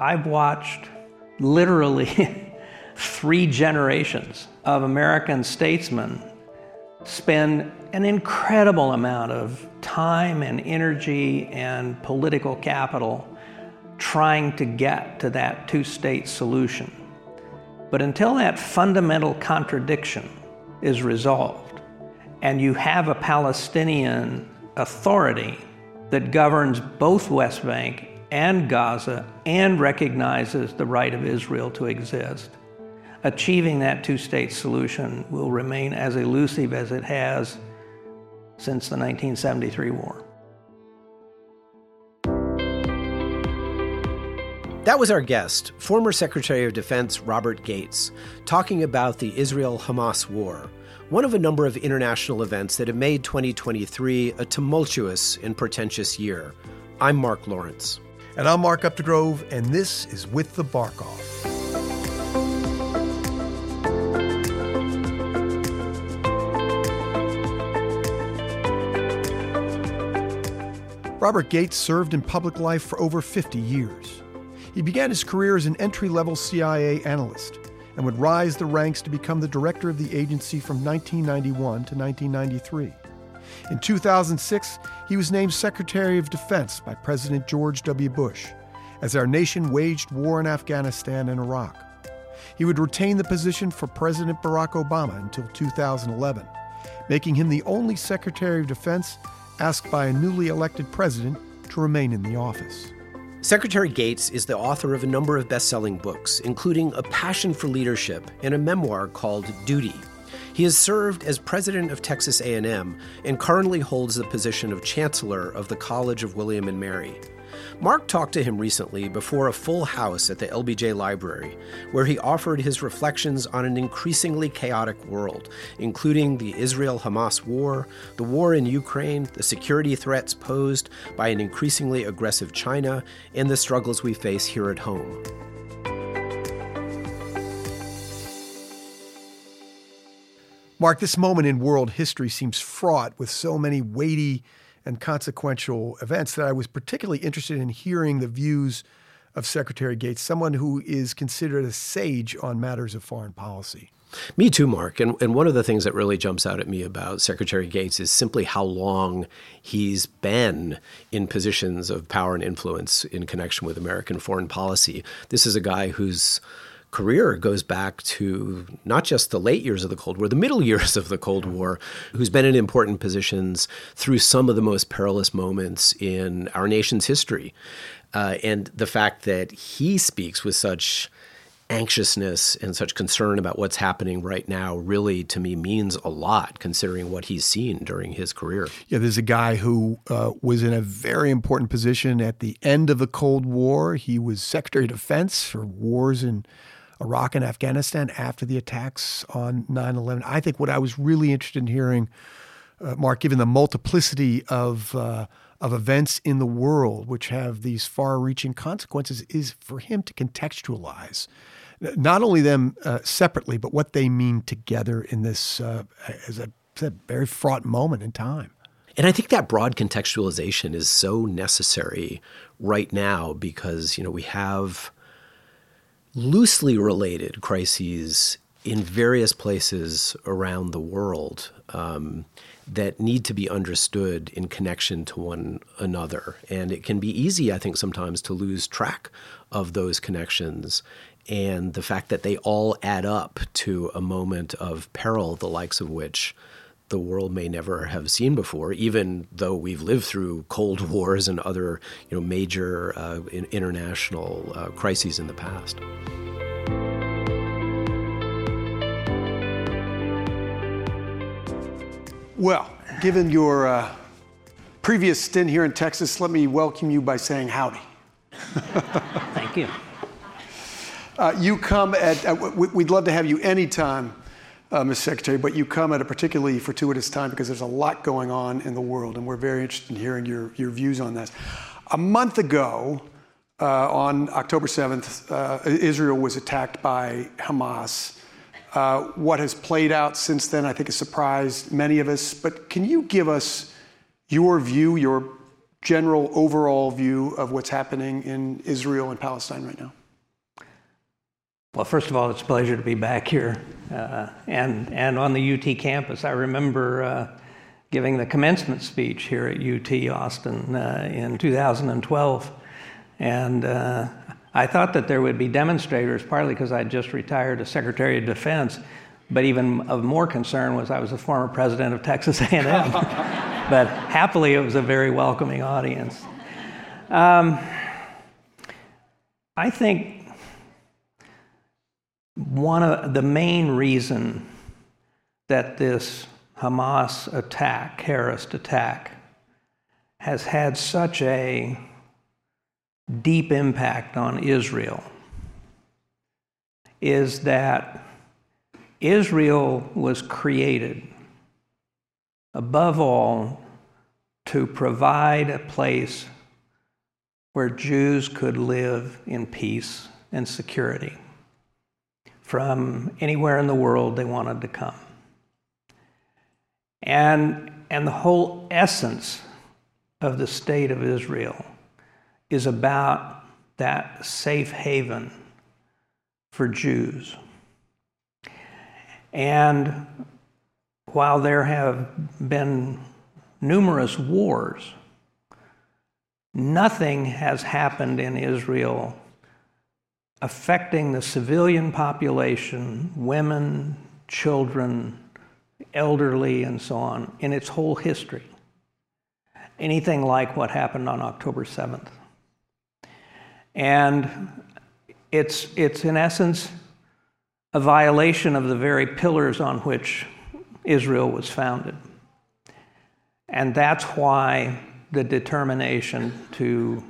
I've watched literally three generations of American statesmen spend an incredible amount of time and energy and political capital trying to get to that two state solution. But until that fundamental contradiction is resolved, and you have a Palestinian authority that governs both West Bank and Gaza and recognizes the right of Israel to exist, achieving that two state solution will remain as elusive as it has since the 1973 war. That was our guest, former Secretary of Defense Robert Gates, talking about the Israel Hamas war, one of a number of international events that have made 2023 a tumultuous and portentous year. I'm Mark Lawrence. And I'm Mark Updegrove, and this is With the Bark Off. Robert Gates served in public life for over 50 years. He began his career as an entry level CIA analyst and would rise the ranks to become the director of the agency from 1991 to 1993. In 2006, he was named Secretary of Defense by President George W. Bush as our nation waged war in Afghanistan and Iraq. He would retain the position for President Barack Obama until 2011, making him the only Secretary of Defense asked by a newly elected president to remain in the office. Secretary Gates is the author of a number of best-selling books, including A Passion for Leadership and a memoir called Duty. He has served as president of Texas A&M and currently holds the position of chancellor of the College of William and Mary. Mark talked to him recently before a full house at the LBJ Library, where he offered his reflections on an increasingly chaotic world, including the Israel Hamas war, the war in Ukraine, the security threats posed by an increasingly aggressive China, and the struggles we face here at home. Mark, this moment in world history seems fraught with so many weighty and consequential events that I was particularly interested in hearing the views of Secretary Gates, someone who is considered a sage on matters of foreign policy. Me too, Mark. And, and one of the things that really jumps out at me about Secretary Gates is simply how long he's been in positions of power and influence in connection with American foreign policy. This is a guy who's career goes back to not just the late years of the Cold War, the middle years of the Cold War, who's been in important positions through some of the most perilous moments in our nation's history. Uh, and the fact that he speaks with such anxiousness and such concern about what's happening right now really to me means a lot considering what he's seen during his career. Yeah, there's a guy who uh, was in a very important position at the end of the Cold War. He was Secretary of Defense for wars in Iraq and Afghanistan after the attacks on 9 11. I think what I was really interested in hearing, uh, Mark, given the multiplicity of, uh, of events in the world which have these far reaching consequences, is for him to contextualize not only them uh, separately, but what they mean together in this, uh, as I said, very fraught moment in time. And I think that broad contextualization is so necessary right now because, you know, we have loosely related crises in various places around the world um, that need to be understood in connection to one another. And it can be easy, I think, sometimes to lose track of those connections and the fact that they all add up to a moment of peril, the likes of which the world may never have seen before, even though we've lived through Cold Wars and other you know, major uh, international uh, crises in the past. Well, given your uh, previous stint here in Texas, let me welcome you by saying howdy. Thank you. Uh, you come at, uh, we'd love to have you anytime uh, Mr. Secretary, but you come at a particularly fortuitous time because there's a lot going on in the world, and we're very interested in hearing your, your views on that. A month ago, uh, on October 7th, uh, Israel was attacked by Hamas. Uh, what has played out since then, I think, has surprised many of us. But can you give us your view, your general overall view of what's happening in Israel and Palestine right now? Well, first of all, it's a pleasure to be back here uh, and, and on the UT campus. I remember uh, giving the commencement speech here at UT Austin uh, in 2012. And uh, I thought that there would be demonstrators, partly because I'd just retired as Secretary of Defense, but even of more concern was I was a former president of Texas A&M. but happily, it was a very welcoming audience. Um, I think one of the main reason that this Hamas attack, terrorist attack, has had such a deep impact on Israel is that Israel was created, above all, to provide a place where Jews could live in peace and security from anywhere in the world they wanted to come. And, and the whole essence of the state of Israel is about that safe haven for Jews. And while there have been numerous wars, nothing has happened in Israel affecting the civilian population, women, children, elderly, and so on, in its whole history. Anything like what happened on October 7th. And it's, it's in essence a violation of the very pillars on which Israel was founded. And that's why the determination to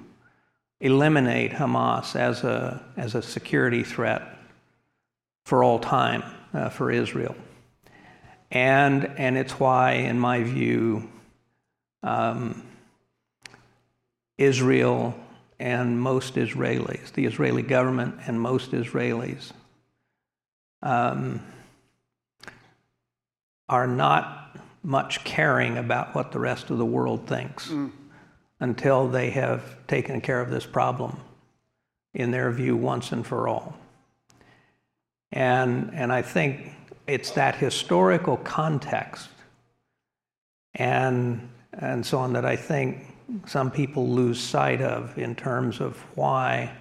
eliminate Hamas as a, as a security threat for all time uh, for Israel. And, and it's why, in my view, um, Israel and most Israelis, the Israeli government and most Israelis, um, are not much caring about what the rest of the world thinks mm. Until they have taken care of this problem, in their view, once and for all. And, and I think it's that historical context and, and so on that I think some people lose sight of in terms of why,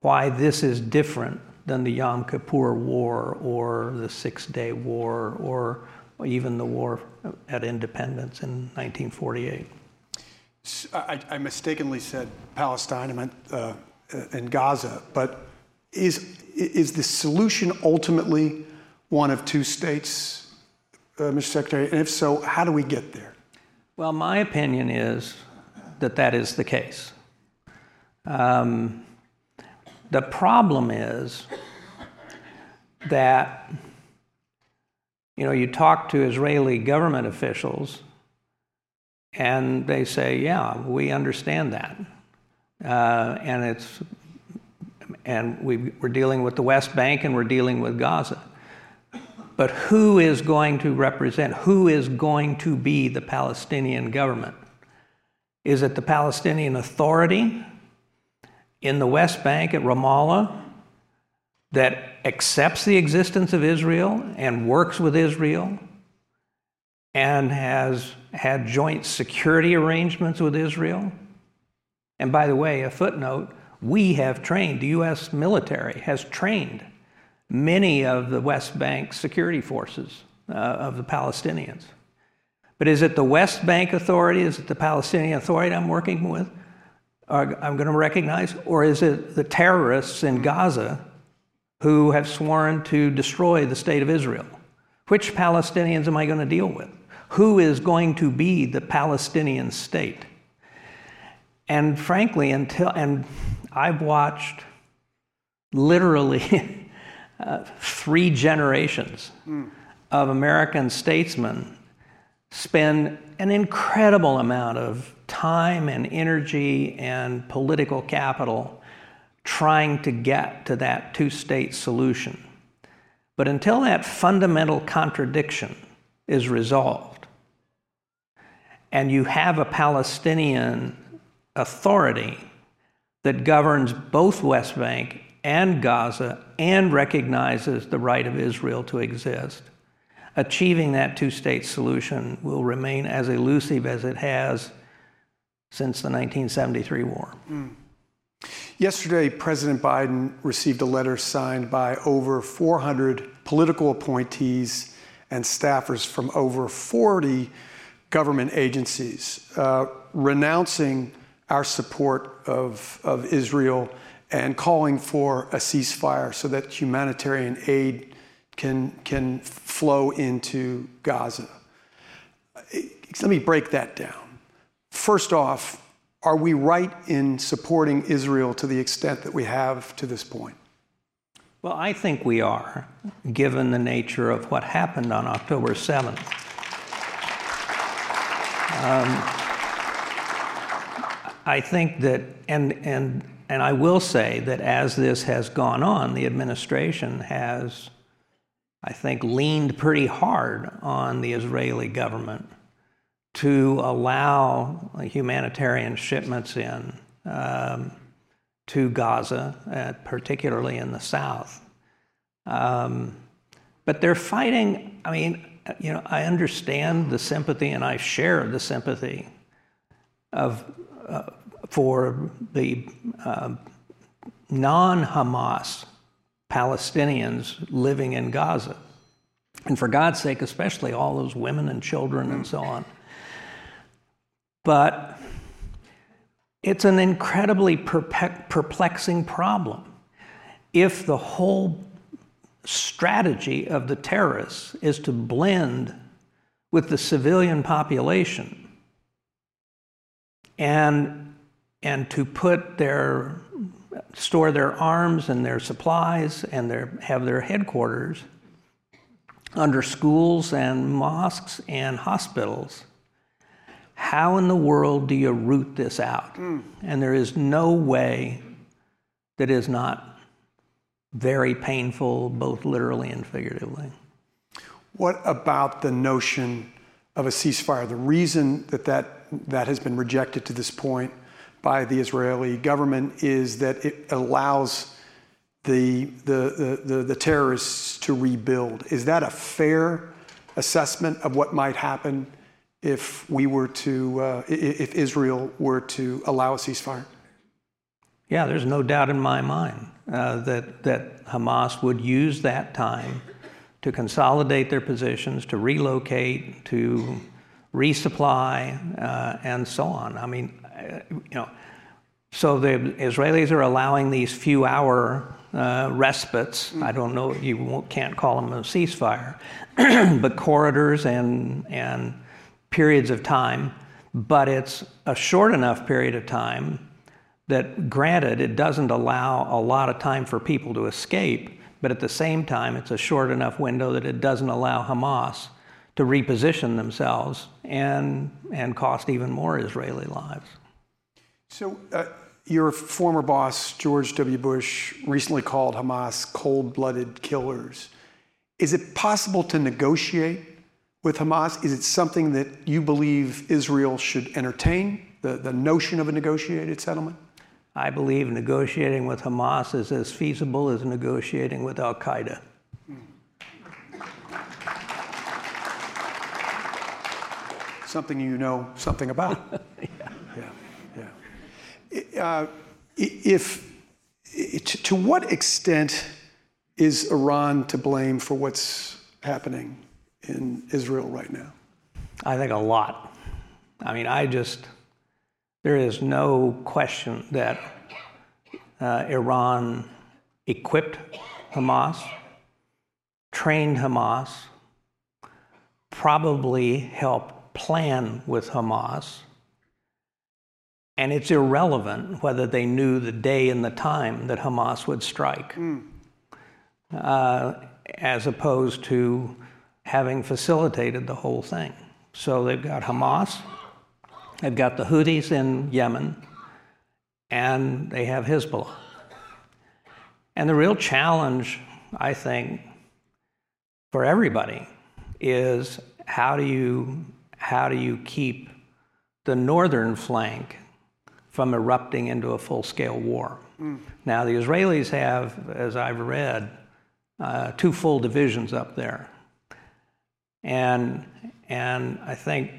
why this is different than the Yom Kippur War or the Six Day War or even the war at independence in 1948. I, I mistakenly said Palestine, I meant uh, in Gaza, but is, is the solution ultimately one of two states, uh, Mr. Secretary? And if so, how do we get there? Well, my opinion is that that is the case. Um, the problem is that, you know, you talk to Israeli government officials and they say, yeah, we understand that. Uh, and it's, and we, we're dealing with the West Bank and we're dealing with Gaza. But who is going to represent, who is going to be the Palestinian government? Is it the Palestinian Authority in the West Bank at Ramallah that accepts the existence of Israel and works with Israel and has had joint security arrangements with Israel? And by the way, a footnote we have trained, the U.S. military has trained many of the West Bank security forces uh, of the Palestinians. But is it the West Bank Authority? Is it the Palestinian Authority I'm working with? I'm going to recognize? Or is it the terrorists in Gaza who have sworn to destroy the state of Israel? Which Palestinians am I going to deal with? Who is going to be the Palestinian state? And frankly, until, and I've watched literally uh, three generations mm. of American statesmen spend an incredible amount of time and energy and political capital trying to get to that two state solution. But until that fundamental contradiction is resolved, and you have a Palestinian authority that governs both West Bank and Gaza and recognizes the right of Israel to exist. Achieving that two state solution will remain as elusive as it has since the 1973 war. Mm. Yesterday, President Biden received a letter signed by over 400 political appointees and staffers from over 40 government agencies, uh, renouncing our support of, of Israel and calling for a ceasefire so that humanitarian aid can, can flow into Gaza. Let me break that down. First off, are we right in supporting Israel to the extent that we have to this point? Well, I think we are, given the nature of what happened on October 7th. Um, I think that, and, and, and I will say that as this has gone on, the administration has, I think, leaned pretty hard on the Israeli government to allow humanitarian shipments in um, to Gaza, uh, particularly in the south. Um, but they're fighting, I mean, you know, I understand the sympathy and I share the sympathy of, uh, for the uh, non Hamas Palestinians living in Gaza. And for God's sake, especially all those women and children and so on. But it's an incredibly perplexing problem. If the whole strategy of the terrorists is to blend with the civilian population and, and to put their store their arms and their supplies and their, have their headquarters under schools and mosques and hospitals how in the world do you root this out? Mm. And there is no way that is not very painful, both literally and figuratively. What about the notion of a ceasefire? The reason that that, that has been rejected to this point by the Israeli government is that it allows the, the, the, the, terrorists to rebuild. Is that a fair assessment of what might happen if we were to, uh, if Israel were to allow a ceasefire? Yeah, there's no doubt in my mind uh, that, that Hamas would use that time to consolidate their positions, to relocate, to resupply, uh, and so on. I mean, you know, so the Israelis are allowing these few hour uh, respites. I don't know, you can't call them a ceasefire, but corridors and, and periods of time, but it's a short enough period of time that, granted, it doesn't allow a lot of time for people to escape, but at the same time, it's a short enough window that it doesn't allow Hamas to reposition themselves and, and cost even more Israeli lives. So, uh, your former boss, George W. Bush, recently called Hamas cold blooded killers. Is it possible to negotiate with Hamas? Is it something that you believe Israel should entertain, the, the notion of a negotiated settlement? I believe negotiating with Hamas is as feasible as negotiating with Al Qaeda. Something you know something about. yeah. yeah, yeah. Uh, if, to what extent is Iran to blame for what's happening in Israel right now? I think a lot. I mean, I just, there is no question that uh, Iran equipped Hamas, trained Hamas, probably helped plan with Hamas. And it's irrelevant whether they knew the day and the time that Hamas would strike, mm. uh, as opposed to having facilitated the whole thing. So they've got Hamas, they've got the Houthis in Yemen, and they have Hezbollah. And the real challenge, I think, for everybody is how do you, how do you keep the northern flank from erupting into a full scale war. Mm. Now, the Israelis have, as I've read, uh, two full divisions up there. And, and I think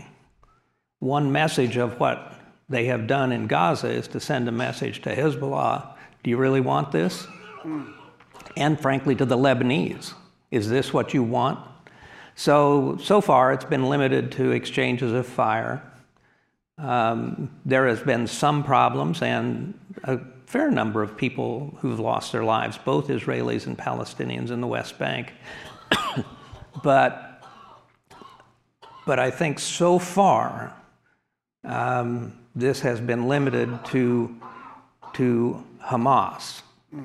one message of what they have done in Gaza is to send a message to Hezbollah do you really want this? And frankly, to the Lebanese is this what you want? So, so far, it's been limited to exchanges of fire. Um, there has been some problems and a fair number of people who've lost their lives, both Israelis and Palestinians in the West Bank. but, but I think so far, um, this has been limited to, to Hamas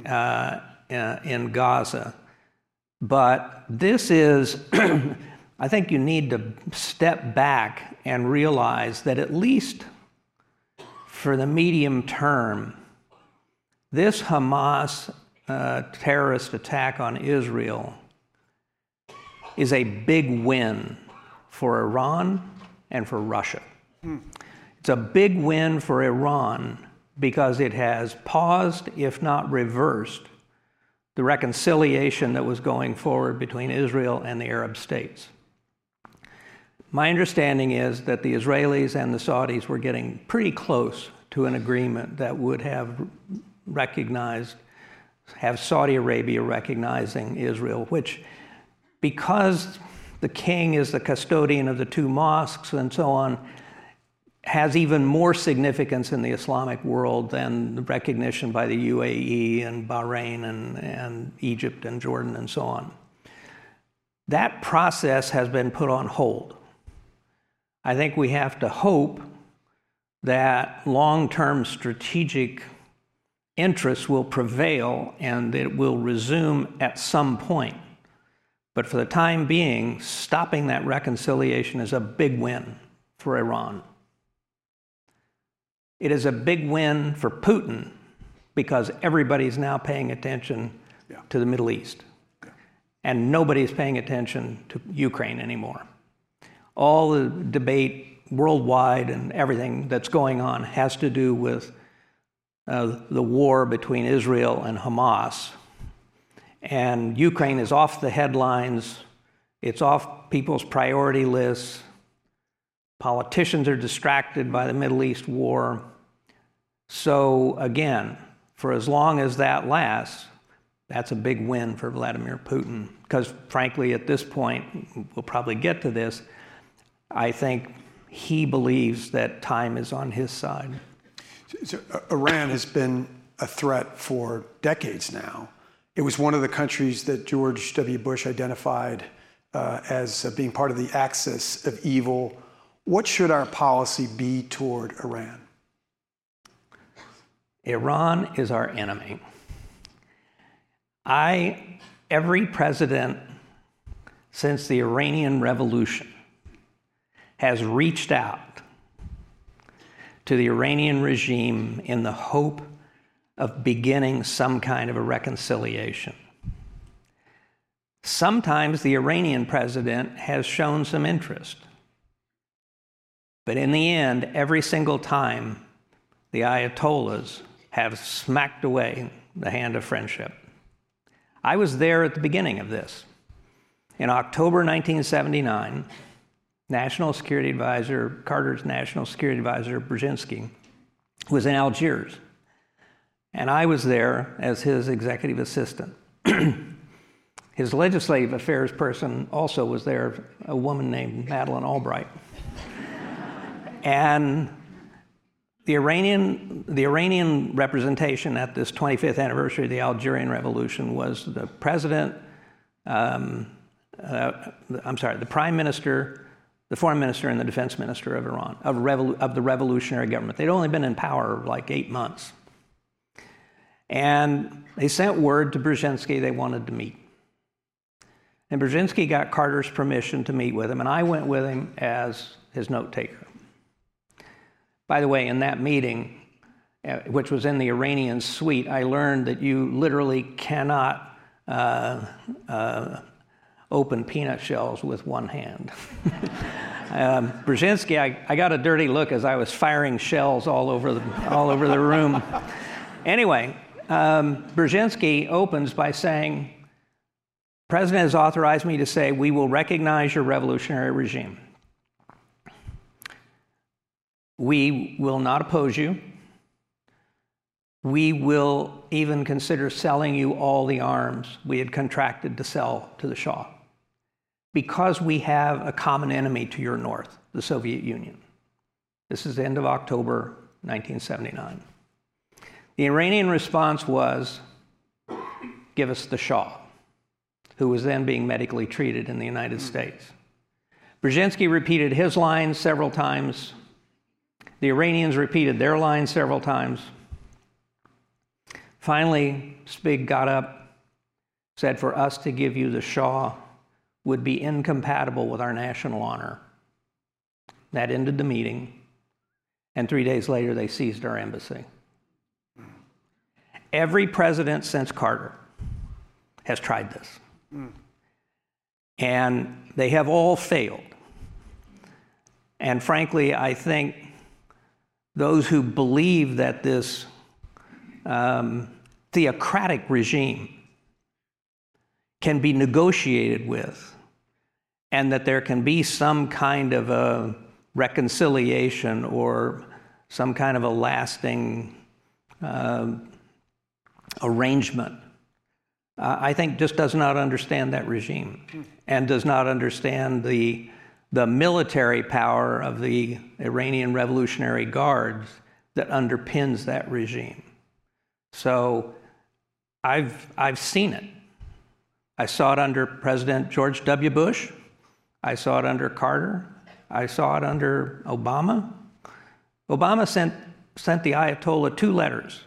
uh, in Gaza. But this is, I think you need to step back and realize that at least for the medium term, this Hamas uh, terrorist attack on Israel is a big win for Iran and for Russia. Hmm. It's a big win for Iran because it has paused, if not reversed, the reconciliation that was going forward between Israel and the Arab states. My understanding is that the Israelis and the Saudis were getting pretty close to an agreement that would have recognized, have Saudi Arabia recognizing Israel, which, because the king is the custodian of the two mosques and so on, has even more significance in the Islamic world than the recognition by the UAE and Bahrain and, and Egypt and Jordan and so on. That process has been put on hold. I think we have to hope that long term strategic interests will prevail and it will resume at some point. But for the time being, stopping that reconciliation is a big win for Iran. It is a big win for Putin because everybody's now paying attention yeah. to the Middle East. Okay. And nobody's paying attention to Ukraine anymore. All the debate worldwide and everything that's going on has to do with uh, the war between Israel and Hamas. And Ukraine is off the headlines, it's off people's priority lists. Politicians are distracted by the Middle East war. So, again, for as long as that lasts, that's a big win for Vladimir Putin. Because, frankly, at this point, we'll probably get to this, I think he believes that time is on his side. So, uh, Iran has been a threat for decades now. It was one of the countries that George W. Bush identified uh, as uh, being part of the axis of evil what should our policy be toward Iran? Iran is our enemy. I, every president since the Iranian Revolution has reached out to the Iranian regime in the hope of beginning some kind of a reconciliation. Sometimes the Iranian president has shown some interest. But in the end, every single time, the Ayatollahs have smacked away the hand of friendship. I was there at the beginning of this. In October 1979, National Security Advisor, Carter's National Security Advisor, Brzezinski, was in Algiers. And I was there as his executive assistant. his legislative affairs person also was there, a woman named Madeleine Albright. And the Iranian, the Iranian representation at this 25th anniversary of the Algerian Revolution was the president, um, uh, I'm sorry, the prime minister, the foreign minister, and the defense minister of Iran, of, of the revolutionary government. They'd only been in power like eight months. And they sent word to Brzezinski they wanted to meet. And Brzezinski got Carter's permission to meet with him, and I went with him as his note taker. By the way, in that meeting, uh, which was in the Iranian suite, I learned that you literally cannot uh, uh, open peanut shells with one hand. Um, Brzezinski, I, I got a dirty look as I was firing shells all over the, all over the room. Anyway, um, Brzezinski opens by saying, President has authorized me to say we will recognize your revolutionary regime. We will not oppose you. We will even consider selling you all the arms we had contracted to sell to the Shah because we have a common enemy to your north, the Soviet Union. This is the end of October 1979. The Iranian response was give us the Shah, who was then being medically treated in the United States. Brzezinski repeated his lines several times. The Iranians repeated their line several times. Finally, Zbig got up, said, For us to give you the Shah would be incompatible with our national honor. That ended the meeting, and three days later, they seized our embassy. Every president since Carter has tried this. And they have all failed. And frankly, I think those who believe that this um, theocratic regime can be negotiated with and that there can be some kind of a reconciliation or some kind of a lasting uh, arrangement, uh, I think just does not understand that regime and does not understand the, the military power of the Iranian Revolutionary Guards that underpins that regime. So I've, I've seen it. I saw it under President George W. Bush. I saw it under Carter. I saw it under Obama. Obama sent, sent the Ayatollah two letters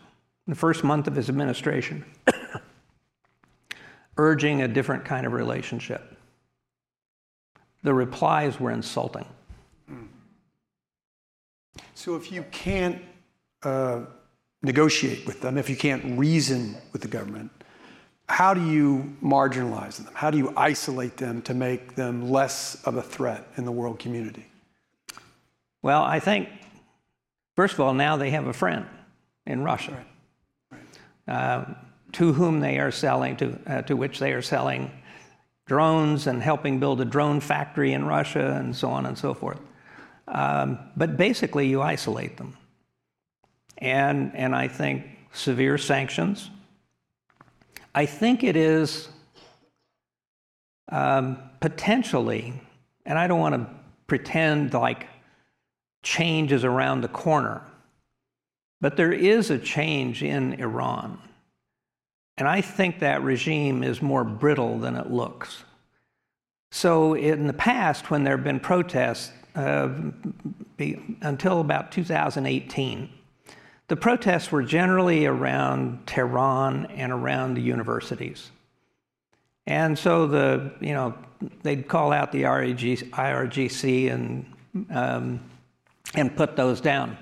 in the first month of his administration, urging a different kind of relationship. The replies were insulting. So if you can't uh, negotiate with them, if you can't reason with the government, how do you marginalize them? How do you isolate them to make them less of a threat in the world community? Well, I think, first of all, now they have a friend in Russia right. Right. Uh, to whom they are selling, to, uh, to which they are selling drones and helping build a drone factory in Russia and so on and so forth. Um, but basically, you isolate them. And, and I think severe sanctions I think it is um, potentially, and I don't want to pretend like change is around the corner, but there is a change in Iran. And I think that regime is more brittle than it looks. So, in the past, when there have been protests, uh, be, until about 2018, the protests were generally around Tehran and around the universities. And so the, you know, they'd call out the IRGC and, um, and put those down.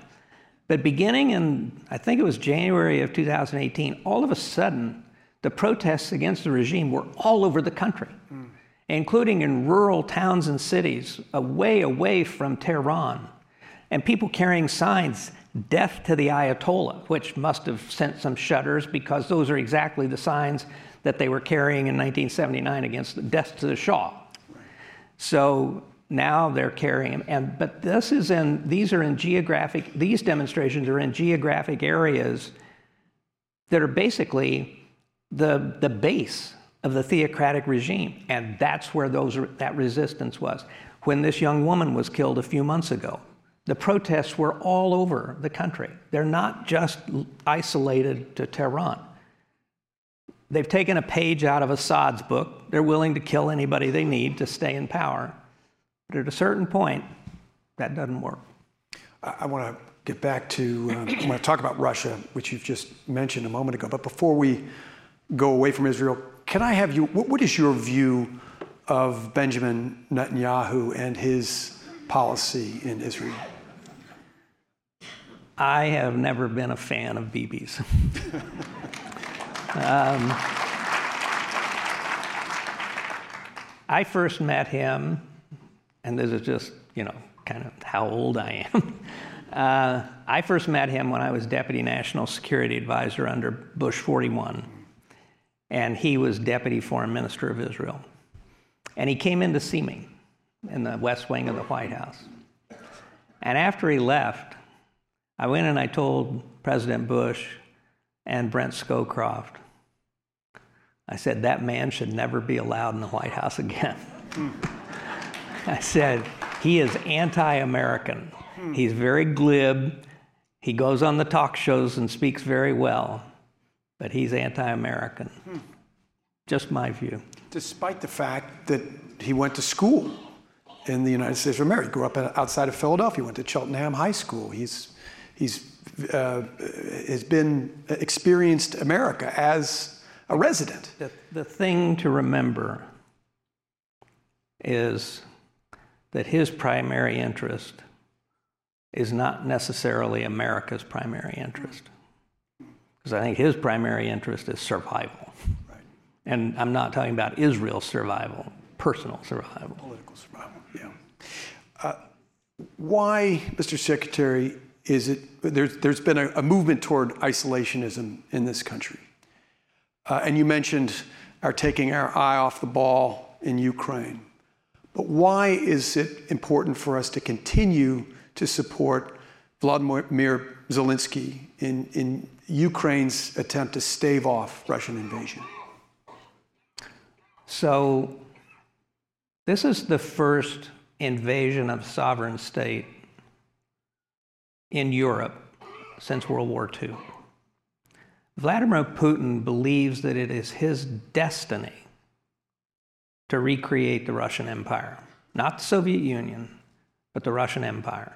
But beginning in, I think it was January of 2018, all of a sudden, the protests against the regime were all over the country, mm. including in rural towns and cities, away, away from Tehran. And people carrying signs death to the Ayatollah, which must have sent some shudders because those are exactly the signs that they were carrying in 1979 against the death to the Shah. So now they're carrying them. And, but this is in, these are in geographic, these demonstrations are in geographic areas that are basically the, the base of the theocratic regime. And that's where those, that resistance was. When this young woman was killed a few months ago, the protests were all over the country. They're not just isolated to Tehran. They've taken a page out of Assad's book. They're willing to kill anybody they need to stay in power. But at a certain point, that doesn't work. I want to get back to, uh, I want to talk about Russia, which you've just mentioned a moment ago. But before we go away from Israel, can I have you, what, what is your view of Benjamin Netanyahu and his policy in Israel? I have never been a fan of Bibi's. um, I first met him and this is just, you know, kind of how old I am. Uh, I first met him when I was Deputy National Security Advisor under Bush 41, and he was Deputy Foreign Minister of Israel. And he came in to see me in the West Wing of the White House. And after he left, I went and I told President Bush and Brent Scowcroft, I said, that man should never be allowed in the White House again. I said, he is anti American. He's very glib. He goes on the talk shows and speaks very well, but he's anti American. Just my view. Despite the fact that he went to school in the United States of America, he grew up outside of Philadelphia, went to Cheltenham High School. He's, he's uh, has been experienced America as a resident. The, the thing to remember is that his primary interest is not necessarily America's primary interest. Because I think his primary interest is survival. Right. And I'm not talking about Israel's survival, personal survival. Political survival, yeah. Uh, why, Mr. Secretary, is it there's, there's been a, a movement toward isolationism in this country? Uh, and you mentioned our taking our eye off the ball in Ukraine. But why is it important for us to continue to support Vladimir Zelensky in, in Ukraine's attempt to stave off Russian invasion? So, this is the first invasion of sovereign state in Europe since World War II. Vladimir Putin believes that it is his destiny to recreate the Russian Empire, not the Soviet Union, but the Russian Empire.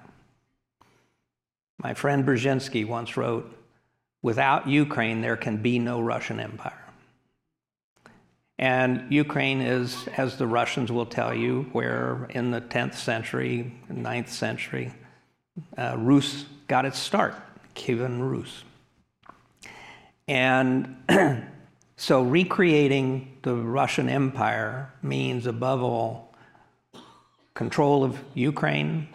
My friend Brzezinski once wrote, Without Ukraine, there can be no Russian Empire. And Ukraine is, as the Russians will tell you, where in the 10th century, 9th century, uh, Rus got its start, Kievan Rus. And so recreating the Russian Empire means, above all, control of Ukraine,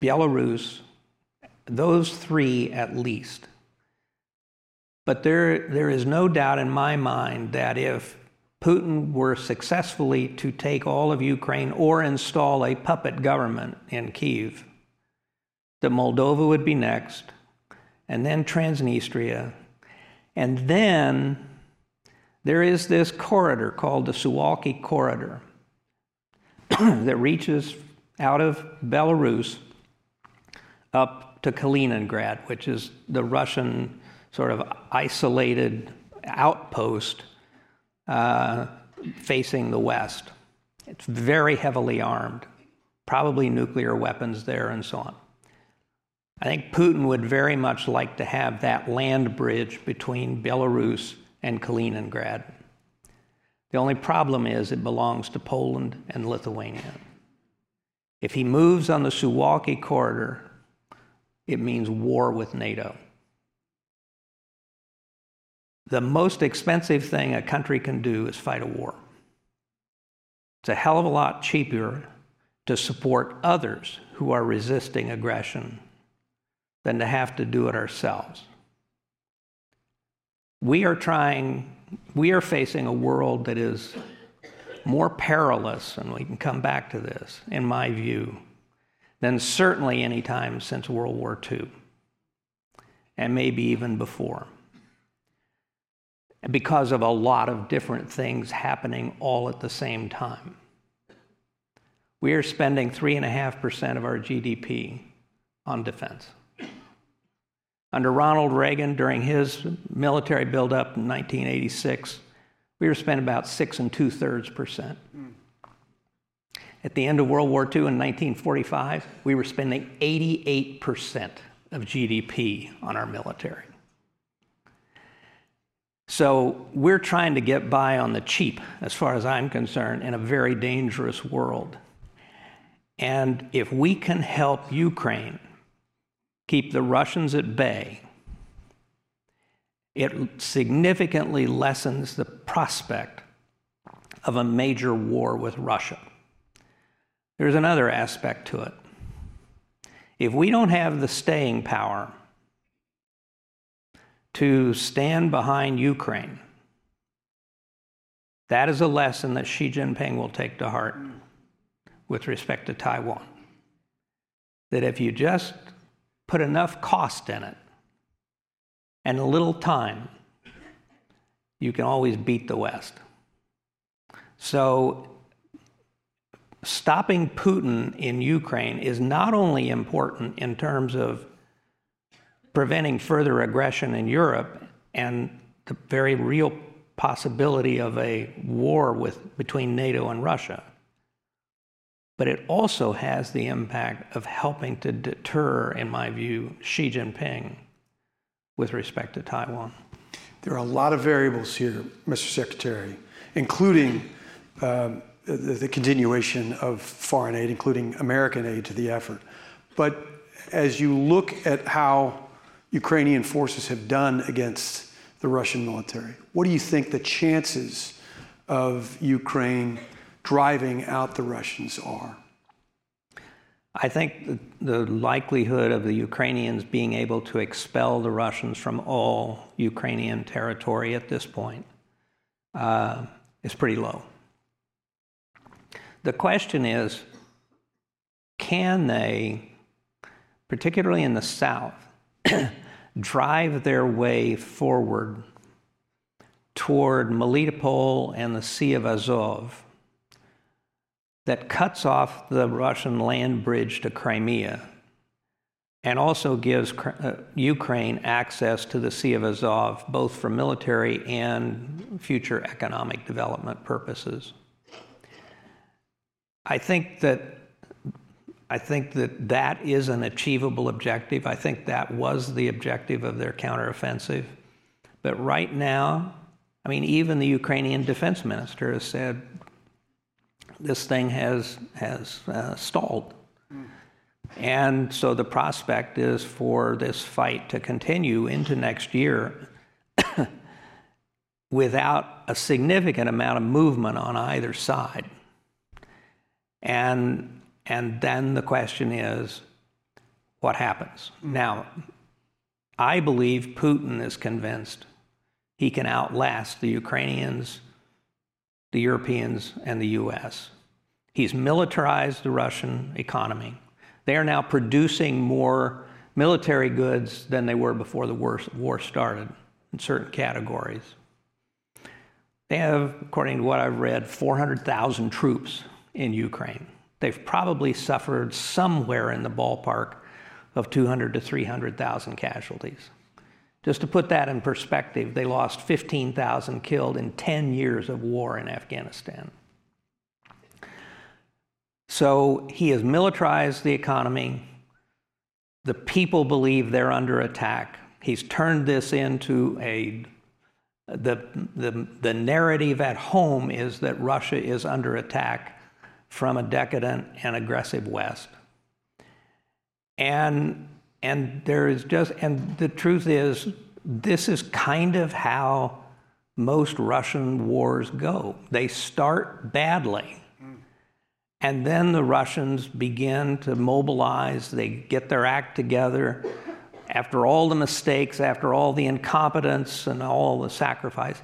Belarus, those three at least. But there, there is no doubt in my mind that if Putin were successfully to take all of Ukraine or install a puppet government in Kiev, that Moldova would be next, and then Transnistria. And then there is this corridor called the Suwalki Corridor that reaches out of Belarus up to Kaliningrad, which is the Russian sort of isolated outpost uh, facing the west. It's very heavily armed, probably nuclear weapons there and so on. I think Putin would very much like to have that land bridge between Belarus and Kaliningrad. The only problem is it belongs to Poland and Lithuania. If he moves on the Suwalki corridor, it means war with NATO. The most expensive thing a country can do is fight a war. It's a hell of a lot cheaper to support others who are resisting aggression than to have to do it ourselves. We are trying, we are facing a world that is more perilous, and we can come back to this, in my view, than certainly any time since World War II, and maybe even before. Because of a lot of different things happening all at the same time. We are spending 3.5% of our GDP on defense. Under Ronald Reagan, during his military buildup in 1986, we were spending about six and two thirds percent. Hmm. At the end of World War II in 1945, we were spending 88% of GDP on our military. So we're trying to get by on the cheap, as far as I'm concerned, in a very dangerous world. And if we can help Ukraine keep the Russians at bay, it significantly lessens the prospect of a major war with Russia. There's another aspect to it. If we don't have the staying power to stand behind Ukraine, that is a lesson that Xi Jinping will take to heart with respect to Taiwan. That if you just put enough cost in it and a little time, you can always beat the West. So, stopping Putin in Ukraine is not only important in terms of preventing further aggression in Europe and the very real possibility of a war with, between NATO and Russia, but it also has the impact of helping to deter, in my view, Xi Jinping with respect to Taiwan. There are a lot of variables here, Mr. Secretary, including um, the, the continuation of foreign aid, including American aid to the effort. But as you look at how Ukrainian forces have done against the Russian military, what do you think the chances of Ukraine driving out the Russians are? I think the, likelihood of the Ukrainians being able to expel the Russians from all Ukrainian territory at this point uh, is pretty low. The question is can they, particularly in the South, drive their way forward toward Melitopol and the Sea of Azov that cuts off the Russian land bridge to Crimea and also gives uh, Ukraine access to the Sea of Azov, both for military and future economic development purposes. I think that I think that that is an achievable objective. I think that was the objective of their counteroffensive. But right now, I mean, even the Ukrainian defense minister has said this thing has has uh, stalled. And so the prospect is for this fight to continue into next year without a significant amount of movement on either side. And, and then the question is what happens? Mm. Now, I believe Putin is convinced he can outlast the Ukrainians, the Europeans, and the US. He's militarized the Russian economy. They are now producing more military goods than they were before the war, war started in certain categories. They have, according to what I've read, 400,000 troops in Ukraine. They've probably suffered somewhere in the ballpark of 200 to 300,000 casualties. Just to put that in perspective, they lost 15,000 killed in 10 years of war in Afghanistan. So he has militarized the economy. The people believe they're under attack. He's turned this into a the, the, the narrative at home is that Russia is under attack from a decadent and aggressive West. And, and there is just, and the truth is, this is kind of how most Russian wars go. They start badly. And then the Russians begin to mobilize, they get their act together. After all the mistakes, after all the incompetence and all the sacrifice,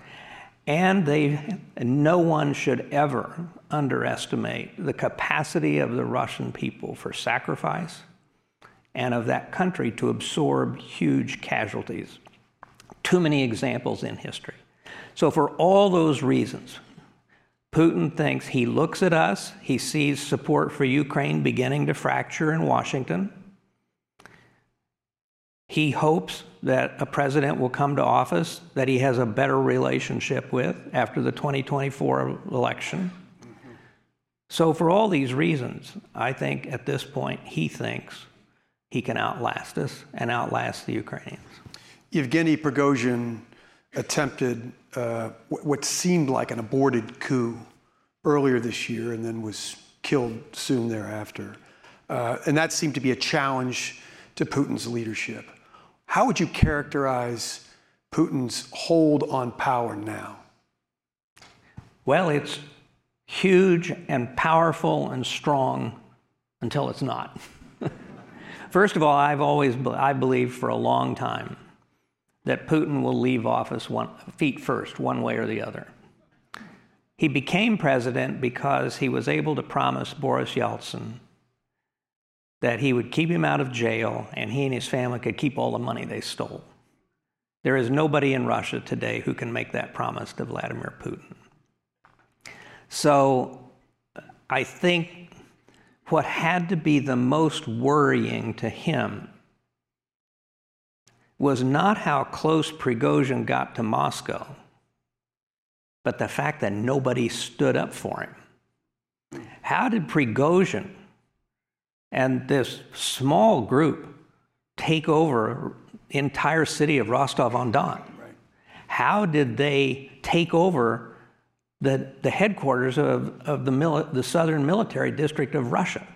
and they, no one should ever underestimate the capacity of the Russian people for sacrifice and of that country to absorb huge casualties. Too many examples in history. So, for all those reasons, Putin thinks he looks at us, he sees support for Ukraine beginning to fracture in Washington. He hopes that a president will come to office that he has a better relationship with after the 2024 election. So, for all these reasons, I think at this point he thinks he can outlast us and outlast the Ukrainians. Yevgeny Prigozhin attempted uh, what seemed like an aborted coup earlier this year and then was killed soon thereafter. Uh, and that seemed to be a challenge to Putin's leadership. How would you characterize Putin's hold on power now? Well, it's huge and powerful and strong until it's not. First of all, I've always, I believed for a long time that Putin will leave office one, feet first, one way or the other. He became president because he was able to promise Boris Yeltsin that he would keep him out of jail and he and his family could keep all the money they stole. There is nobody in Russia today who can make that promise to Vladimir Putin. So I think what had to be the most worrying to him was not how close Prigozhin got to Moscow, but the fact that nobody stood up for him. How did Prigozhin and this small group take over the entire city of Rostov on Don? Right. How did they take over the, the headquarters of, of the, mili- the southern military district of Russia?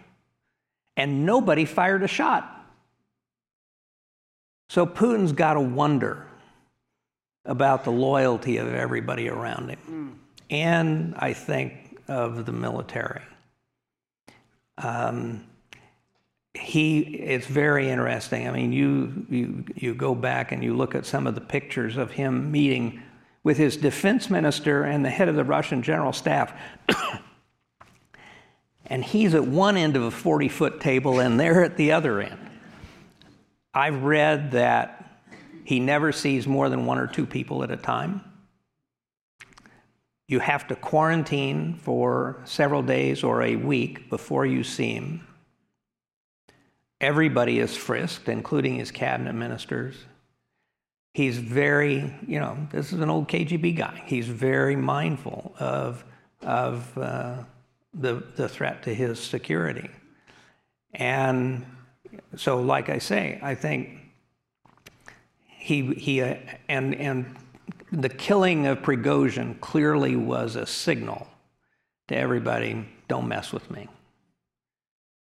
And nobody fired a shot. So Putin's got to wonder about the loyalty of everybody around him, mm. and I think of the military. Um, he, it's very interesting. I mean, you, you, you go back and you look at some of the pictures of him meeting with his defense minister and the head of the Russian general staff. and he's at one end of a 40 foot table, and they're at the other end. I've read that he never sees more than one or two people at a time. You have to quarantine for several days or a week before you see him. Everybody is frisked, including his cabinet ministers. He's very, you know, this is an old KGB guy. He's very mindful of, of uh, the, the threat to his security. And so, like I say, I think he, he uh, and, and the killing of Prigozhin clearly was a signal to everybody don't mess with me,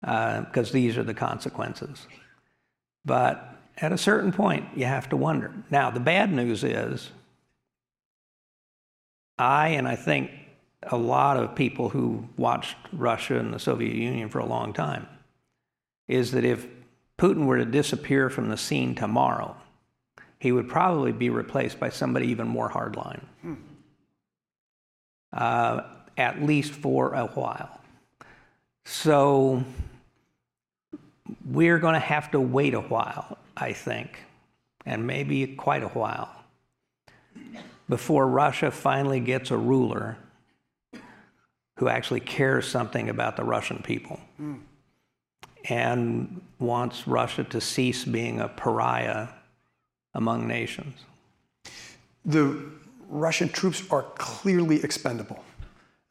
because uh, these are the consequences. But at a certain point, you have to wonder. Now, the bad news is, I and I think a lot of people who watched Russia and the Soviet Union for a long time is that if Putin were to disappear from the scene tomorrow, he would probably be replaced by somebody even more hardline, hmm. uh, at least for a while. So we're going to have to wait a while, I think, and maybe quite a while, before Russia finally gets a ruler who actually cares something about the Russian people. Hmm and wants Russia to cease being a pariah among nations. The Russian troops are clearly expendable,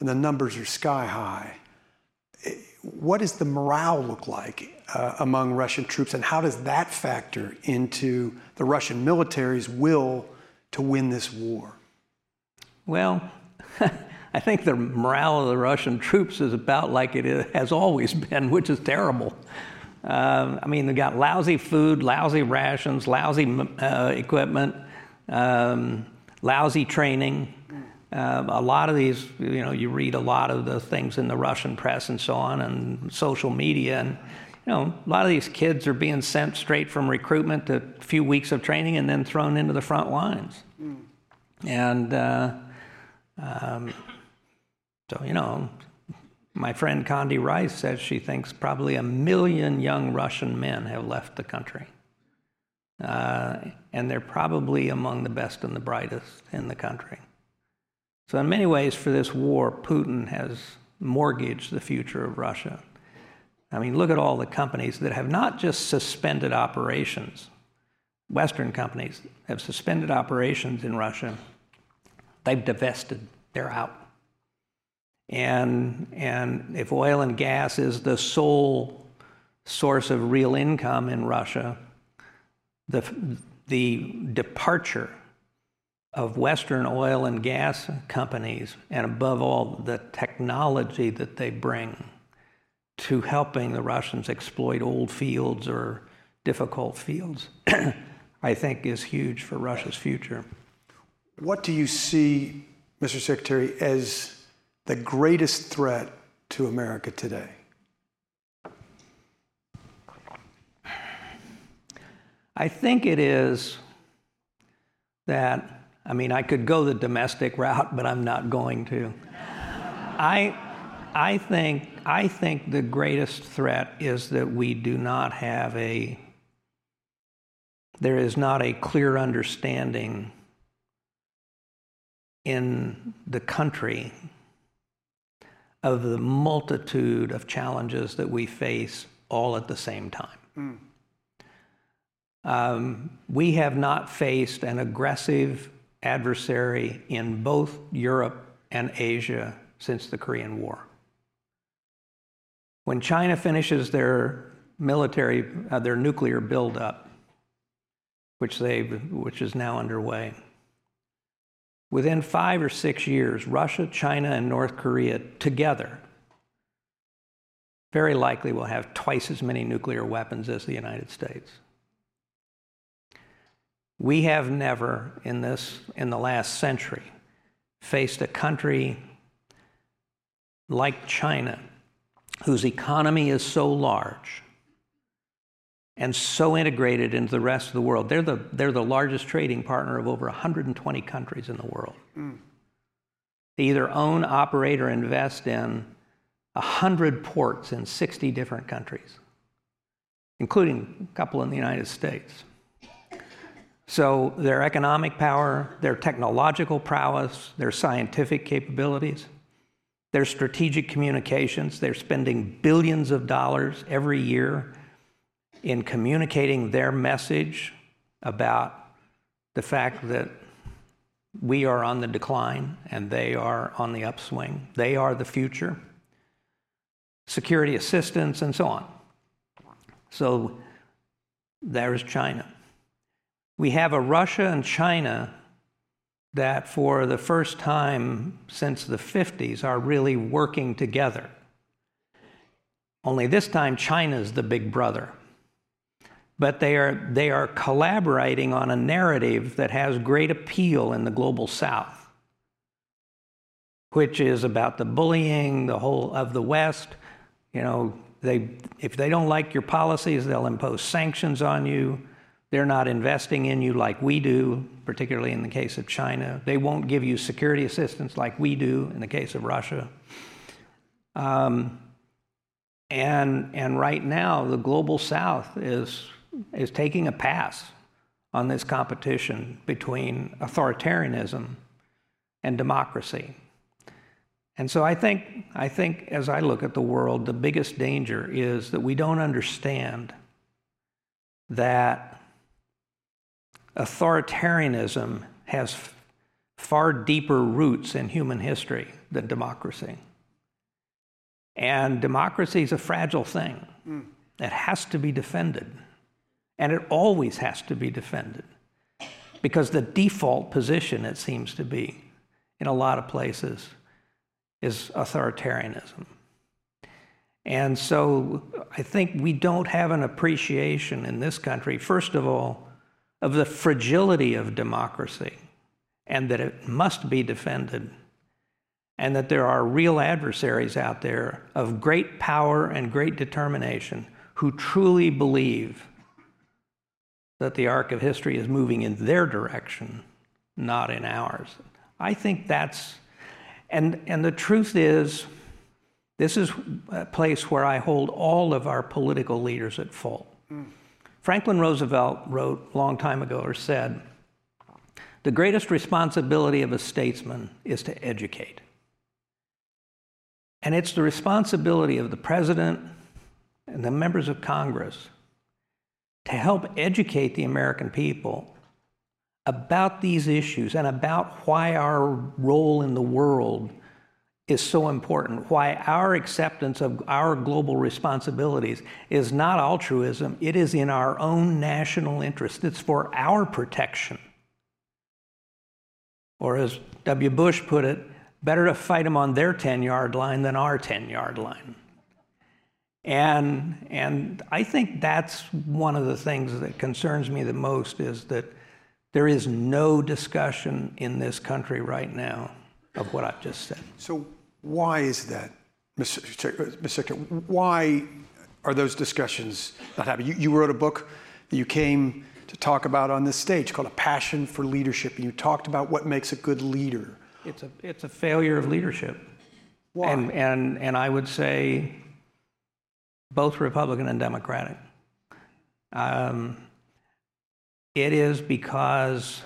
and the numbers are sky high. What does the morale look like uh, among Russian troops, and how does that factor into the Russian military's will to win this war? Well, I think the morale of the Russian troops is about like it has always been, which is terrible. Uh, I mean, they've got lousy food, lousy rations, lousy uh, equipment, um, lousy training. Uh, a lot of these, you know, you read a lot of the things in the Russian press and so on, and social media, and you know, a lot of these kids are being sent straight from recruitment to a few weeks of training and then thrown into the front lines. Mm. And uh, um, so, you know, my friend Condi Rice says she thinks probably a million young Russian men have left the country. Uh, and they're probably among the best and the brightest in the country. So, in many ways, for this war, Putin has mortgaged the future of Russia. I mean, look at all the companies that have not just suspended operations, Western companies have suspended operations in Russia, they've divested, they're out. And, and if oil and gas is the sole source of real income in Russia, the, the departure of Western oil and gas companies, and above all, the technology that they bring to helping the Russians exploit old fields or difficult fields, I think is huge for Russia's future. What do you see, Mr. Secretary, as the greatest threat to America today? I think it is that, I mean, I could go the domestic route, but I'm not going to. I, I think I think the greatest threat is that we do not have a, there is not a clear understanding in the country of the multitude of challenges that we face all at the same time. Mm. Um, we have not faced an aggressive adversary in both Europe and Asia since the Korean War. When China finishes their military, uh, their nuclear buildup, which, they which is now underway, within five or six years, Russia, China, and North Korea together very likely will have twice as many nuclear weapons as the United States. We have never in this in the last century faced a country like China whose economy is so large and so integrated into the rest of the world. They're the, they're the largest trading partner of over 120 countries in the world. Mm. They either own, operate, or invest in 100 ports in 60 different countries, including a couple in the United States. So, their economic power, their technological prowess, their scientific capabilities, their strategic communications, they're spending billions of dollars every year in communicating their message about the fact that we are on the decline and they are on the upswing. They are the future. Security assistance and so on. So there's China we have a Russia and China that, for the first time since the 50s, are really working together. Only this time, China's the big brother. But they are, they are collaborating on a narrative that has great appeal in the global south, which is about the bullying the whole of the West. You know, they, if they don't like your policies, they'll impose sanctions on you. They're not investing in you like we do, particularly in the case of China. They won't give you security assistance like we do in the case of Russia. Um, and, and right now, the global south is, is taking a pass on this competition between authoritarianism and democracy. And so I think, I think as I look at the world, the biggest danger is that we don't understand that authoritarianism has far deeper roots in human history than democracy. And democracy is a fragile thing. Mm. It has to be defended. And it always has to be defended. Because the default position, it seems to be, in a lot of places, is authoritarianism. And so I think we don't have an appreciation in this country, first of all, of the fragility of democracy and that it must be defended, and that there are real adversaries out there of great power and great determination who truly believe that the arc of history is moving in their direction, not in ours. I think that's, and, and the truth is, this is a place where I hold all of our political leaders at fault. Mm. Franklin Roosevelt wrote a long time ago or said, the greatest responsibility of a statesman is to educate. And it's the responsibility of the president and the members of Congress to help educate the American people about these issues and about why our role in the world is so important, why our acceptance of our global responsibilities is not altruism, it is in our own national interest. It's for our protection. Or as W. Bush put it, better to fight them on their 10 yard line than our 10 yard line. And, and I think that's one of the things that concerns me the most is that there is no discussion in this country right now of what I've just said. So, why is that, Mr. Secretary? Why are those discussions not happening? You, you wrote a book that you came to talk about on this stage called A Passion for Leadership. And you talked about what makes a good leader. It's a, it's a failure of leadership. Why? And, and, and I would say both Republican and Democratic. Um, it is because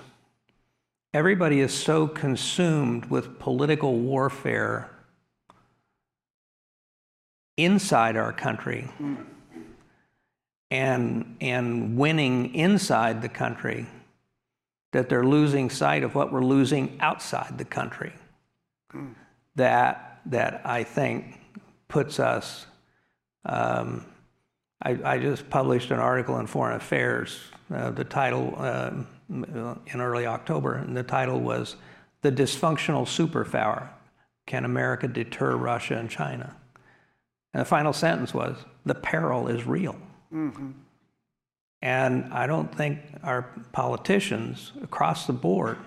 everybody is so consumed with political warfare inside our country and, and winning inside the country that they're losing sight of what we're losing outside the country. That, that I think puts us. Um, I, I, just published an article in Foreign Affairs. Uh, the title uh, in early October, and the title was "The Dysfunctional Superpower: Can America Deter Russia and China?" And the final sentence was, "The peril is real." Mm-hmm. And I don't think our politicians across the board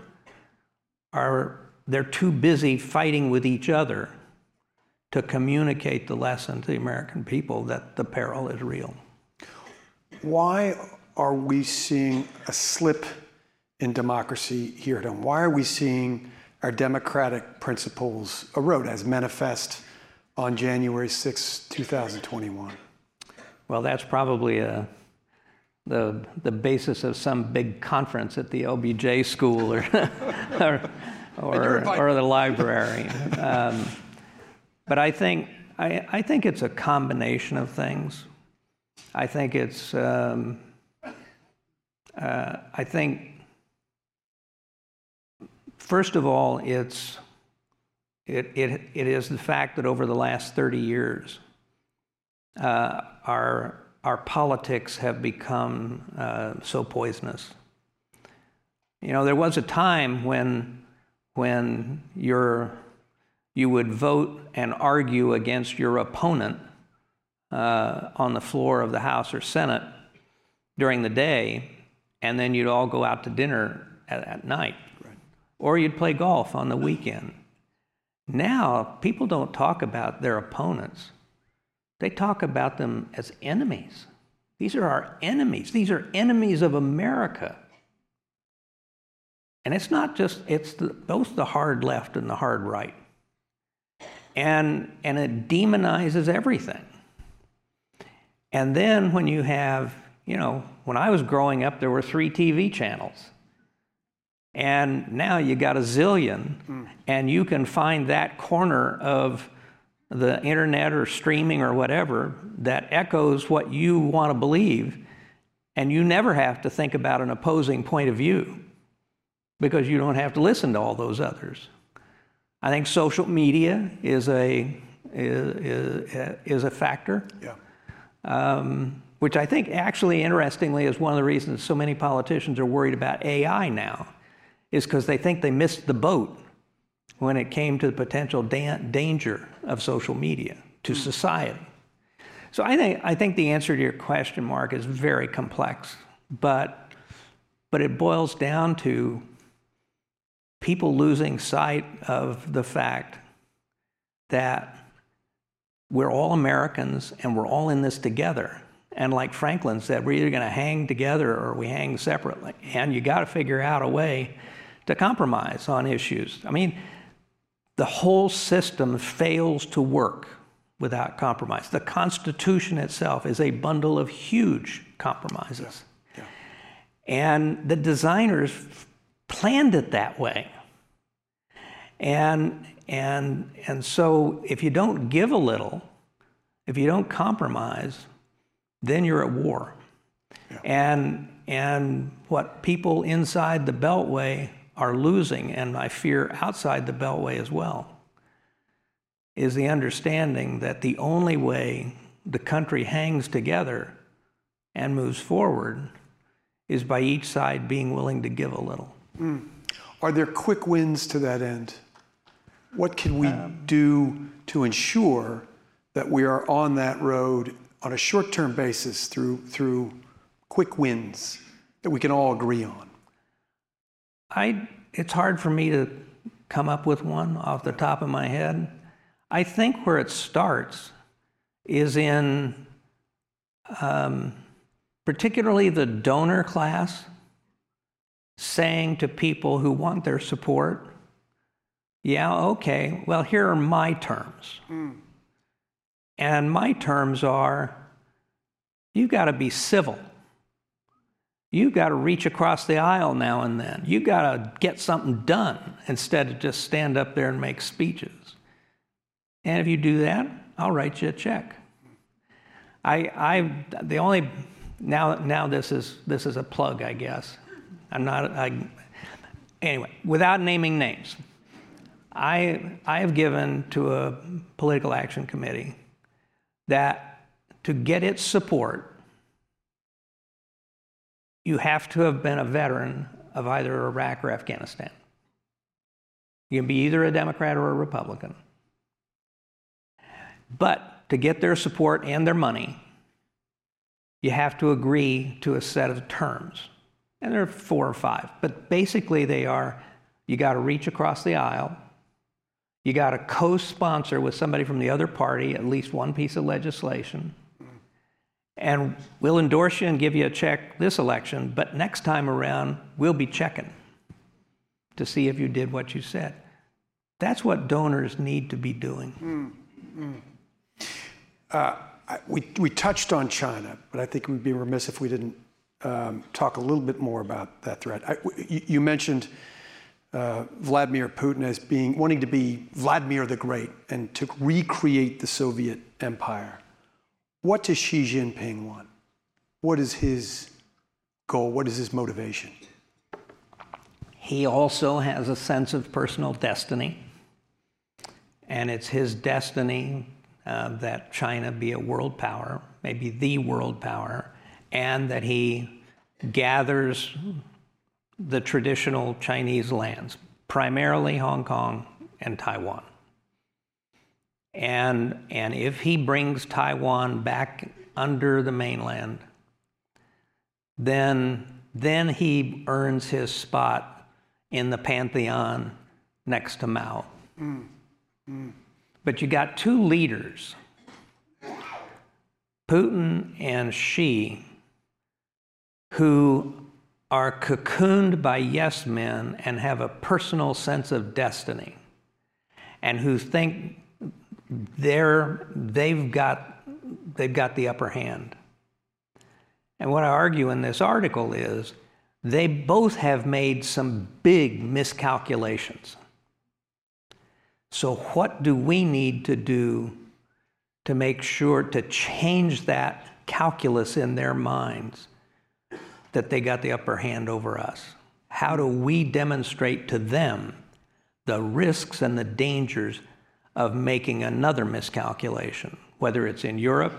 are, they're too busy fighting with each other to communicate the lesson to the American people that the peril is real. Why are we seeing a slip in democracy here at home? Why are we seeing our democratic principles erode as manifest on January 6, 2021? Well, that's probably a the, the basis of some big conference at the LBJ school or, or, or, or, the library. Um, but I think, I, I think it's a combination of things. I think it's, um, uh, I think, first of all, it's, it, it, it is the fact that over the last 30 years, uh, our our politics have become uh, so poisonous. You know, there was a time when, when you you would vote and argue against your opponent uh, on the floor of the House or Senate during the day, and then you'd all go out to dinner at, at night. Right. Or you'd play golf on the weekend. Now, people don't talk about their opponents they talk about them as enemies. These are our enemies. These are enemies of America. And it's not just, it's the, both the hard left and the hard right. And, and it demonizes everything. And then when you have, you know, when I was growing up, there were three TV channels. And now you got a zillion, mm. and you can find that corner of the internet or streaming or whatever that echoes what you want to believe, and you never have to think about an opposing point of view because you don't have to listen to all those others. I think social media is a is, is a factor. Yeah. Um, which I think actually, interestingly, is one of the reasons so many politicians are worried about AI now, is because they think they missed the boat when it came to the potential da- danger of social media to mm. society. So I think, I think the answer to your question, Mark, is very complex, but, but it boils down to people losing sight of the fact that we're all Americans and we're all in this together. And like Franklin said, we're either going to hang together or we hang separately. And you got to figure out a way to compromise on issues. I mean, the whole system fails to work without compromise. The Constitution itself is a bundle of huge compromises. Yeah. Yeah. And the designers planned it that way. And, and, and so if you don't give a little, if you don't compromise, then you're at war. Yeah. And, and what people inside the Beltway are losing, and I fear outside the Beltway as well, is the understanding that the only way the country hangs together and moves forward is by each side being willing to give a little. Mm. Are there quick wins to that end? What can we um, do to ensure that we are on that road on a short term basis through, through quick wins that we can all agree on? I, it's hard for me to come up with one off the top of my head. I think where it starts is in um, particularly the donor class, saying to people who want their support, yeah, okay, well, here are my terms. Mm. And my terms are you've got to be civil. You've got to reach across the aisle now and then. You've got to get something done instead of just stand up there and make speeches. And if you do that, I'll write you a check. I, I, the only, now, now this is, this is a plug, I guess. I'm not, I, anyway, without naming names, I, I have given to a political action committee that to get its support, you have to have been a veteran of either Iraq or Afghanistan. You can be either a Democrat or a Republican. But to get their support and their money, you have to agree to a set of terms. And there are four or five. But basically, they are you got to reach across the aisle, you got to co sponsor with somebody from the other party at least one piece of legislation. And we'll endorse you and give you a check this election, but next time around, we'll be checking to see if you did what you said. That's what donors need to be doing. Mm, mm. Uh, we, we touched on China, but I think we'd be remiss if we didn't talk a little bit more about that threat. You, mentioned uh, Vladimir Putin as being wanting to be Vladimir the Great and to recreate the Soviet Empire. What does Xi Jinping want? What is his goal? What is his motivation? He also has a sense of personal destiny, and it's his destiny uh, that China be a world power, maybe the world power, and that he gathers the traditional Chinese lands, primarily Hong Kong and Taiwan. And, and if he brings Taiwan back under the mainland, then, then he earns his spot in the pantheon next to Mao. Mm. Mm. But you got two leaders, Putin and Xi, who are cocooned by yes men and have a personal sense of destiny, and who think they're, they've, got, they've got the upper hand. And what I argue in this article is they both have made some big miscalculations. So, what do we need to do to make sure to change that calculus in their minds that they got the upper hand over us? How do we demonstrate to them the risks and the dangers of making another miscalculation, whether it's in Europe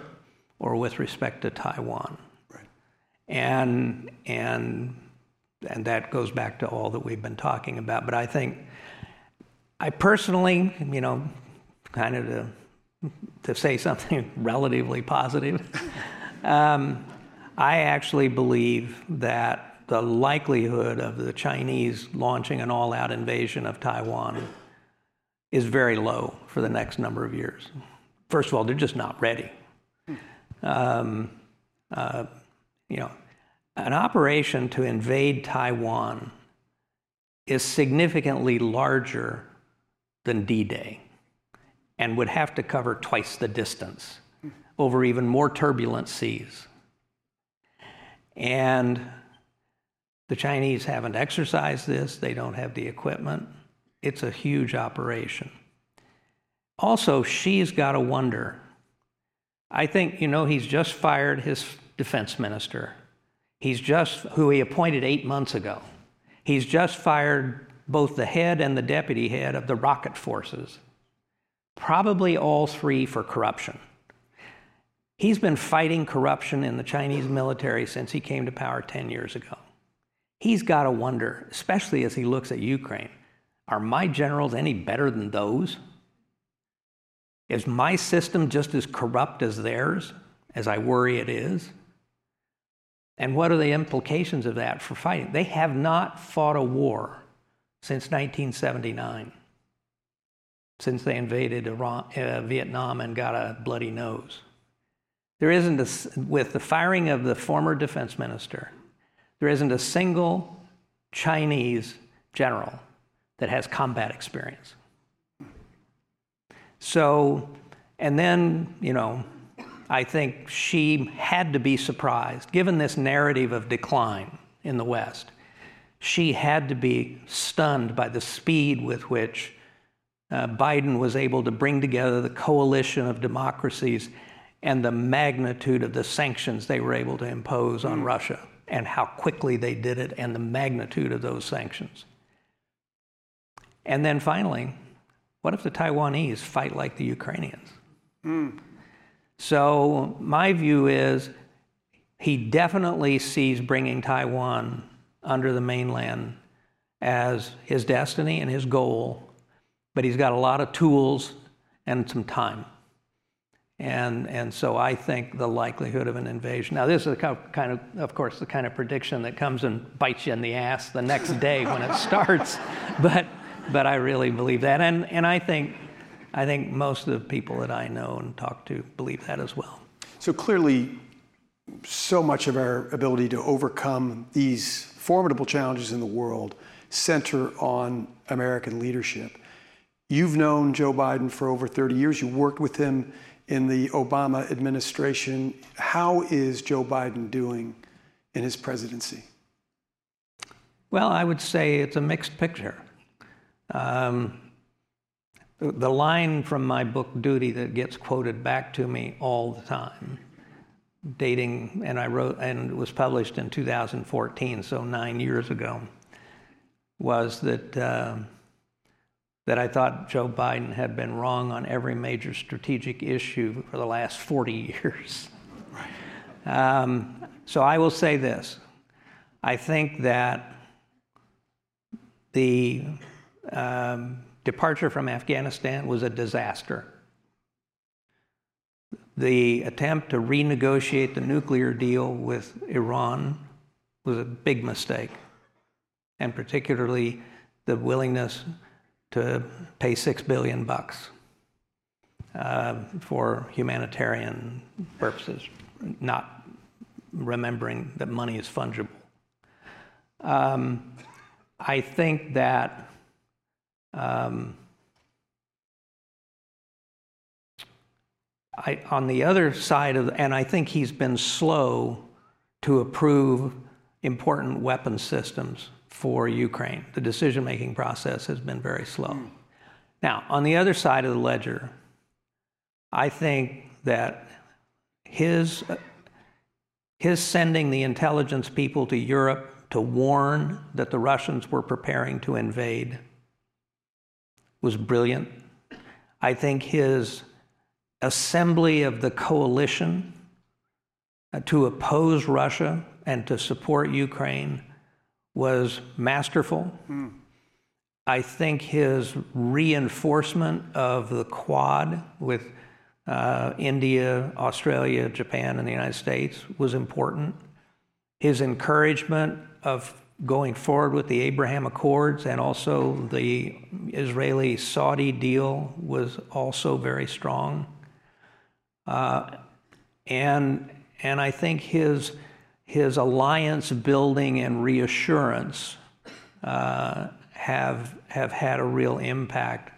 or with respect to Taiwan? Right. And, and, and that goes back to all that we've been talking about. But I think I personally, you know, kind of to, to say something relatively positive, um, I actually believe that the likelihood of the Chinese launching an all out invasion of Taiwan is very low for the next number of years. First of all, they're just not ready. Um, uh, you know, an operation to invade Taiwan is significantly larger than D Day and would have to cover twice the distance over even more turbulent seas. And the Chinese haven't exercised this, they don't have the equipment. It's a huge operation. Also, Xi's got to wonder. I think, you know, he's just fired his defense minister. He's just, who he appointed eight months ago. He's just fired both the head and the deputy head of the rocket forces, probably all three for corruption. He's been fighting corruption in the Chinese military since he came to power 10 years ago. He's got to wonder, especially as he looks at Ukraine, are my generals any better than those? Is my system just as corrupt as theirs, as I worry it is? And what are the implications of that for fighting? They have not fought a war since 1979, since they invaded Iran, uh, Vietnam and got a bloody nose. There isn't a, with the firing of the former defense minister, there isn't a single Chinese general that has combat experience. So, and then, you know, I think Xi had to be surprised, given this narrative of decline in the West. Xi had to be stunned by the speed with which uh, Biden was able to bring together the coalition of democracies and the magnitude of the sanctions they were able to impose on mm. Russia and how quickly they did it and the magnitude of those sanctions. And then finally, what if the Taiwanese fight like the Ukrainians? Mm. So, my view is he definitely sees bringing Taiwan under the mainland as his destiny and his goal, but he's got a lot of tools and some time. And, and so I think the likelihood of an invasion. Now, this is kind of, of course, the kind of prediction that comes and bites you in the ass the next day when it starts. But, but I really believe that. And, and I, think, I think most of the people that I know and talk to believe that as well. So clearly, so much of our ability to overcome these formidable challenges in the world center on American leadership. You've known Joe Biden for over 30 years. You worked with him in the Obama administration. How is Joe Biden doing in his presidency? Well, I would say it's a mixed picture. Um, the line from my book Duty that gets quoted back to me all the time, dating, and I wrote, and it was published in 2014, so nine years ago, was that. Uh, that I thought Joe Biden had been wrong on every major strategic issue for the last 40 years. Right. Um, so I will say this I think that the um, departure from Afghanistan was a disaster. The attempt to renegotiate the nuclear deal with Iran was a big mistake, and particularly the willingness to pay six billion bucks uh, for humanitarian purposes, not remembering that money is fungible. Um, I think that um, I, on the other side of, and I think he's been slow to approve important weapon systems for Ukraine. The decision making process has been very slow. Mm. Now, on the other side of the ledger, I think that his, his sending the intelligence people to Europe to warn that the Russians were preparing to invade was brilliant. I think his assembly of the coalition uh, to oppose Russia and to support Ukraine was masterful. Mm. I think his reinforcement of the Quad with uh, India, Australia, Japan, and the United States was important. His encouragement of going forward with the Abraham Accords and also the Israeli Saudi deal was also very strong. Uh, and, and I think his his alliance building and reassurance uh, have, have had a real impact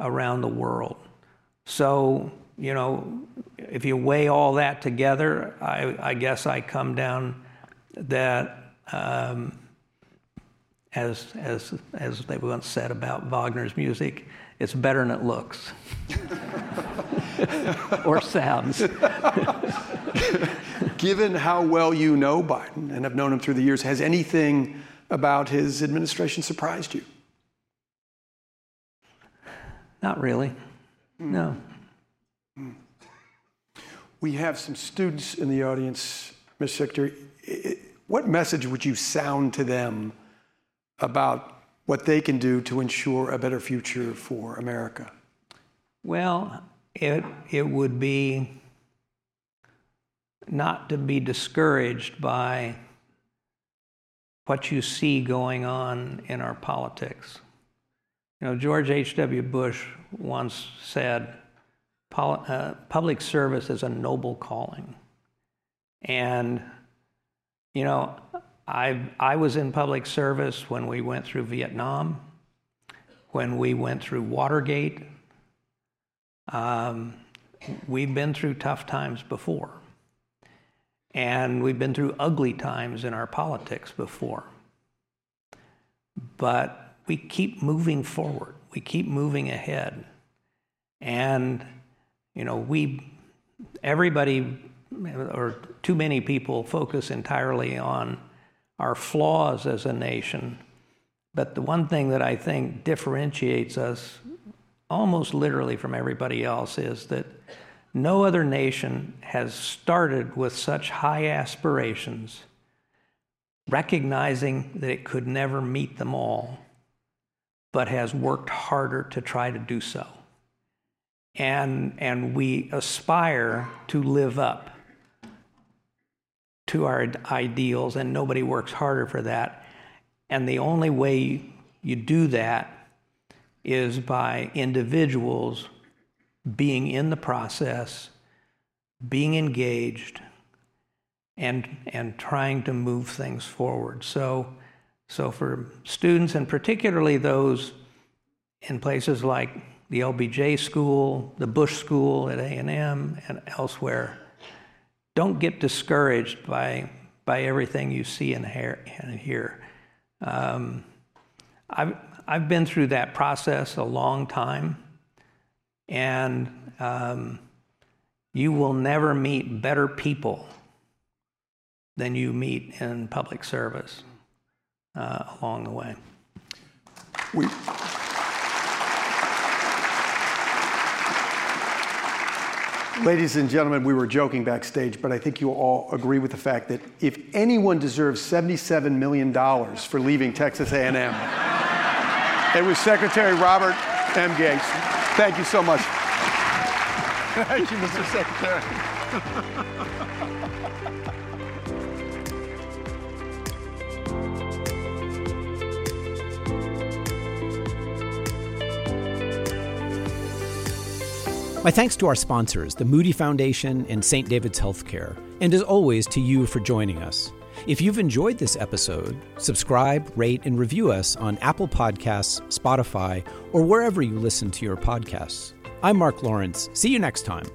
around the world. So, you know, if you weigh all that together, I, I guess I come down that, um, as, as, as they once said about Wagner's music, it's better than it looks or sounds. Given how well you know Biden and have known him through the years, has anything about his administration surprised you? Not really. Mm. No. Mm. We have some students in the audience, Ms. Secretary. What message would you sound to them about what they can do to ensure a better future for America? Well, it, it would be not to be discouraged by what you see going on in our politics. You know, George H.W. Bush once said, uh, public service is a noble calling. And, you know, I, I was in public service when we went through Vietnam, when we went through Watergate. Um, we've been through tough times before. And we've been through ugly times in our politics before. But we keep moving forward, we keep moving ahead. And, you know, we, everybody, or too many people focus entirely on our flaws as a nation. But the one thing that I think differentiates us almost literally from everybody else is that no other nation has started with such high aspirations, recognizing that it could never meet them all, but has worked harder to try to do so. And, and we aspire to live up to our ideals, and nobody works harder for that. And the only way you do that is by individuals being in the process, being engaged, and, and trying to move things forward. So, so for students, and particularly those in places like the LBJ school, the Bush School at A&M, and elsewhere, don't get discouraged by, by everything you see and hear. And hear. Um, I've, I've been through that process a long time. And um, you will never meet better people than you meet in public service uh, along the way. We, Ladies and gentlemen, we were joking backstage, but I think you all agree with the fact that if anyone deserves $77 million for leaving Texas A&M, it was Secretary Robert M. Gates. Thank you so much. Thank you, Mr. Secretary. My thanks to our sponsors, the Moody Foundation and St. David's Healthcare, and as always, to you for joining us. If you've enjoyed this episode, subscribe, rate, and review us on Apple Podcasts, Spotify, or wherever you listen to your podcasts. I'm Mark Lawrence. See you next time.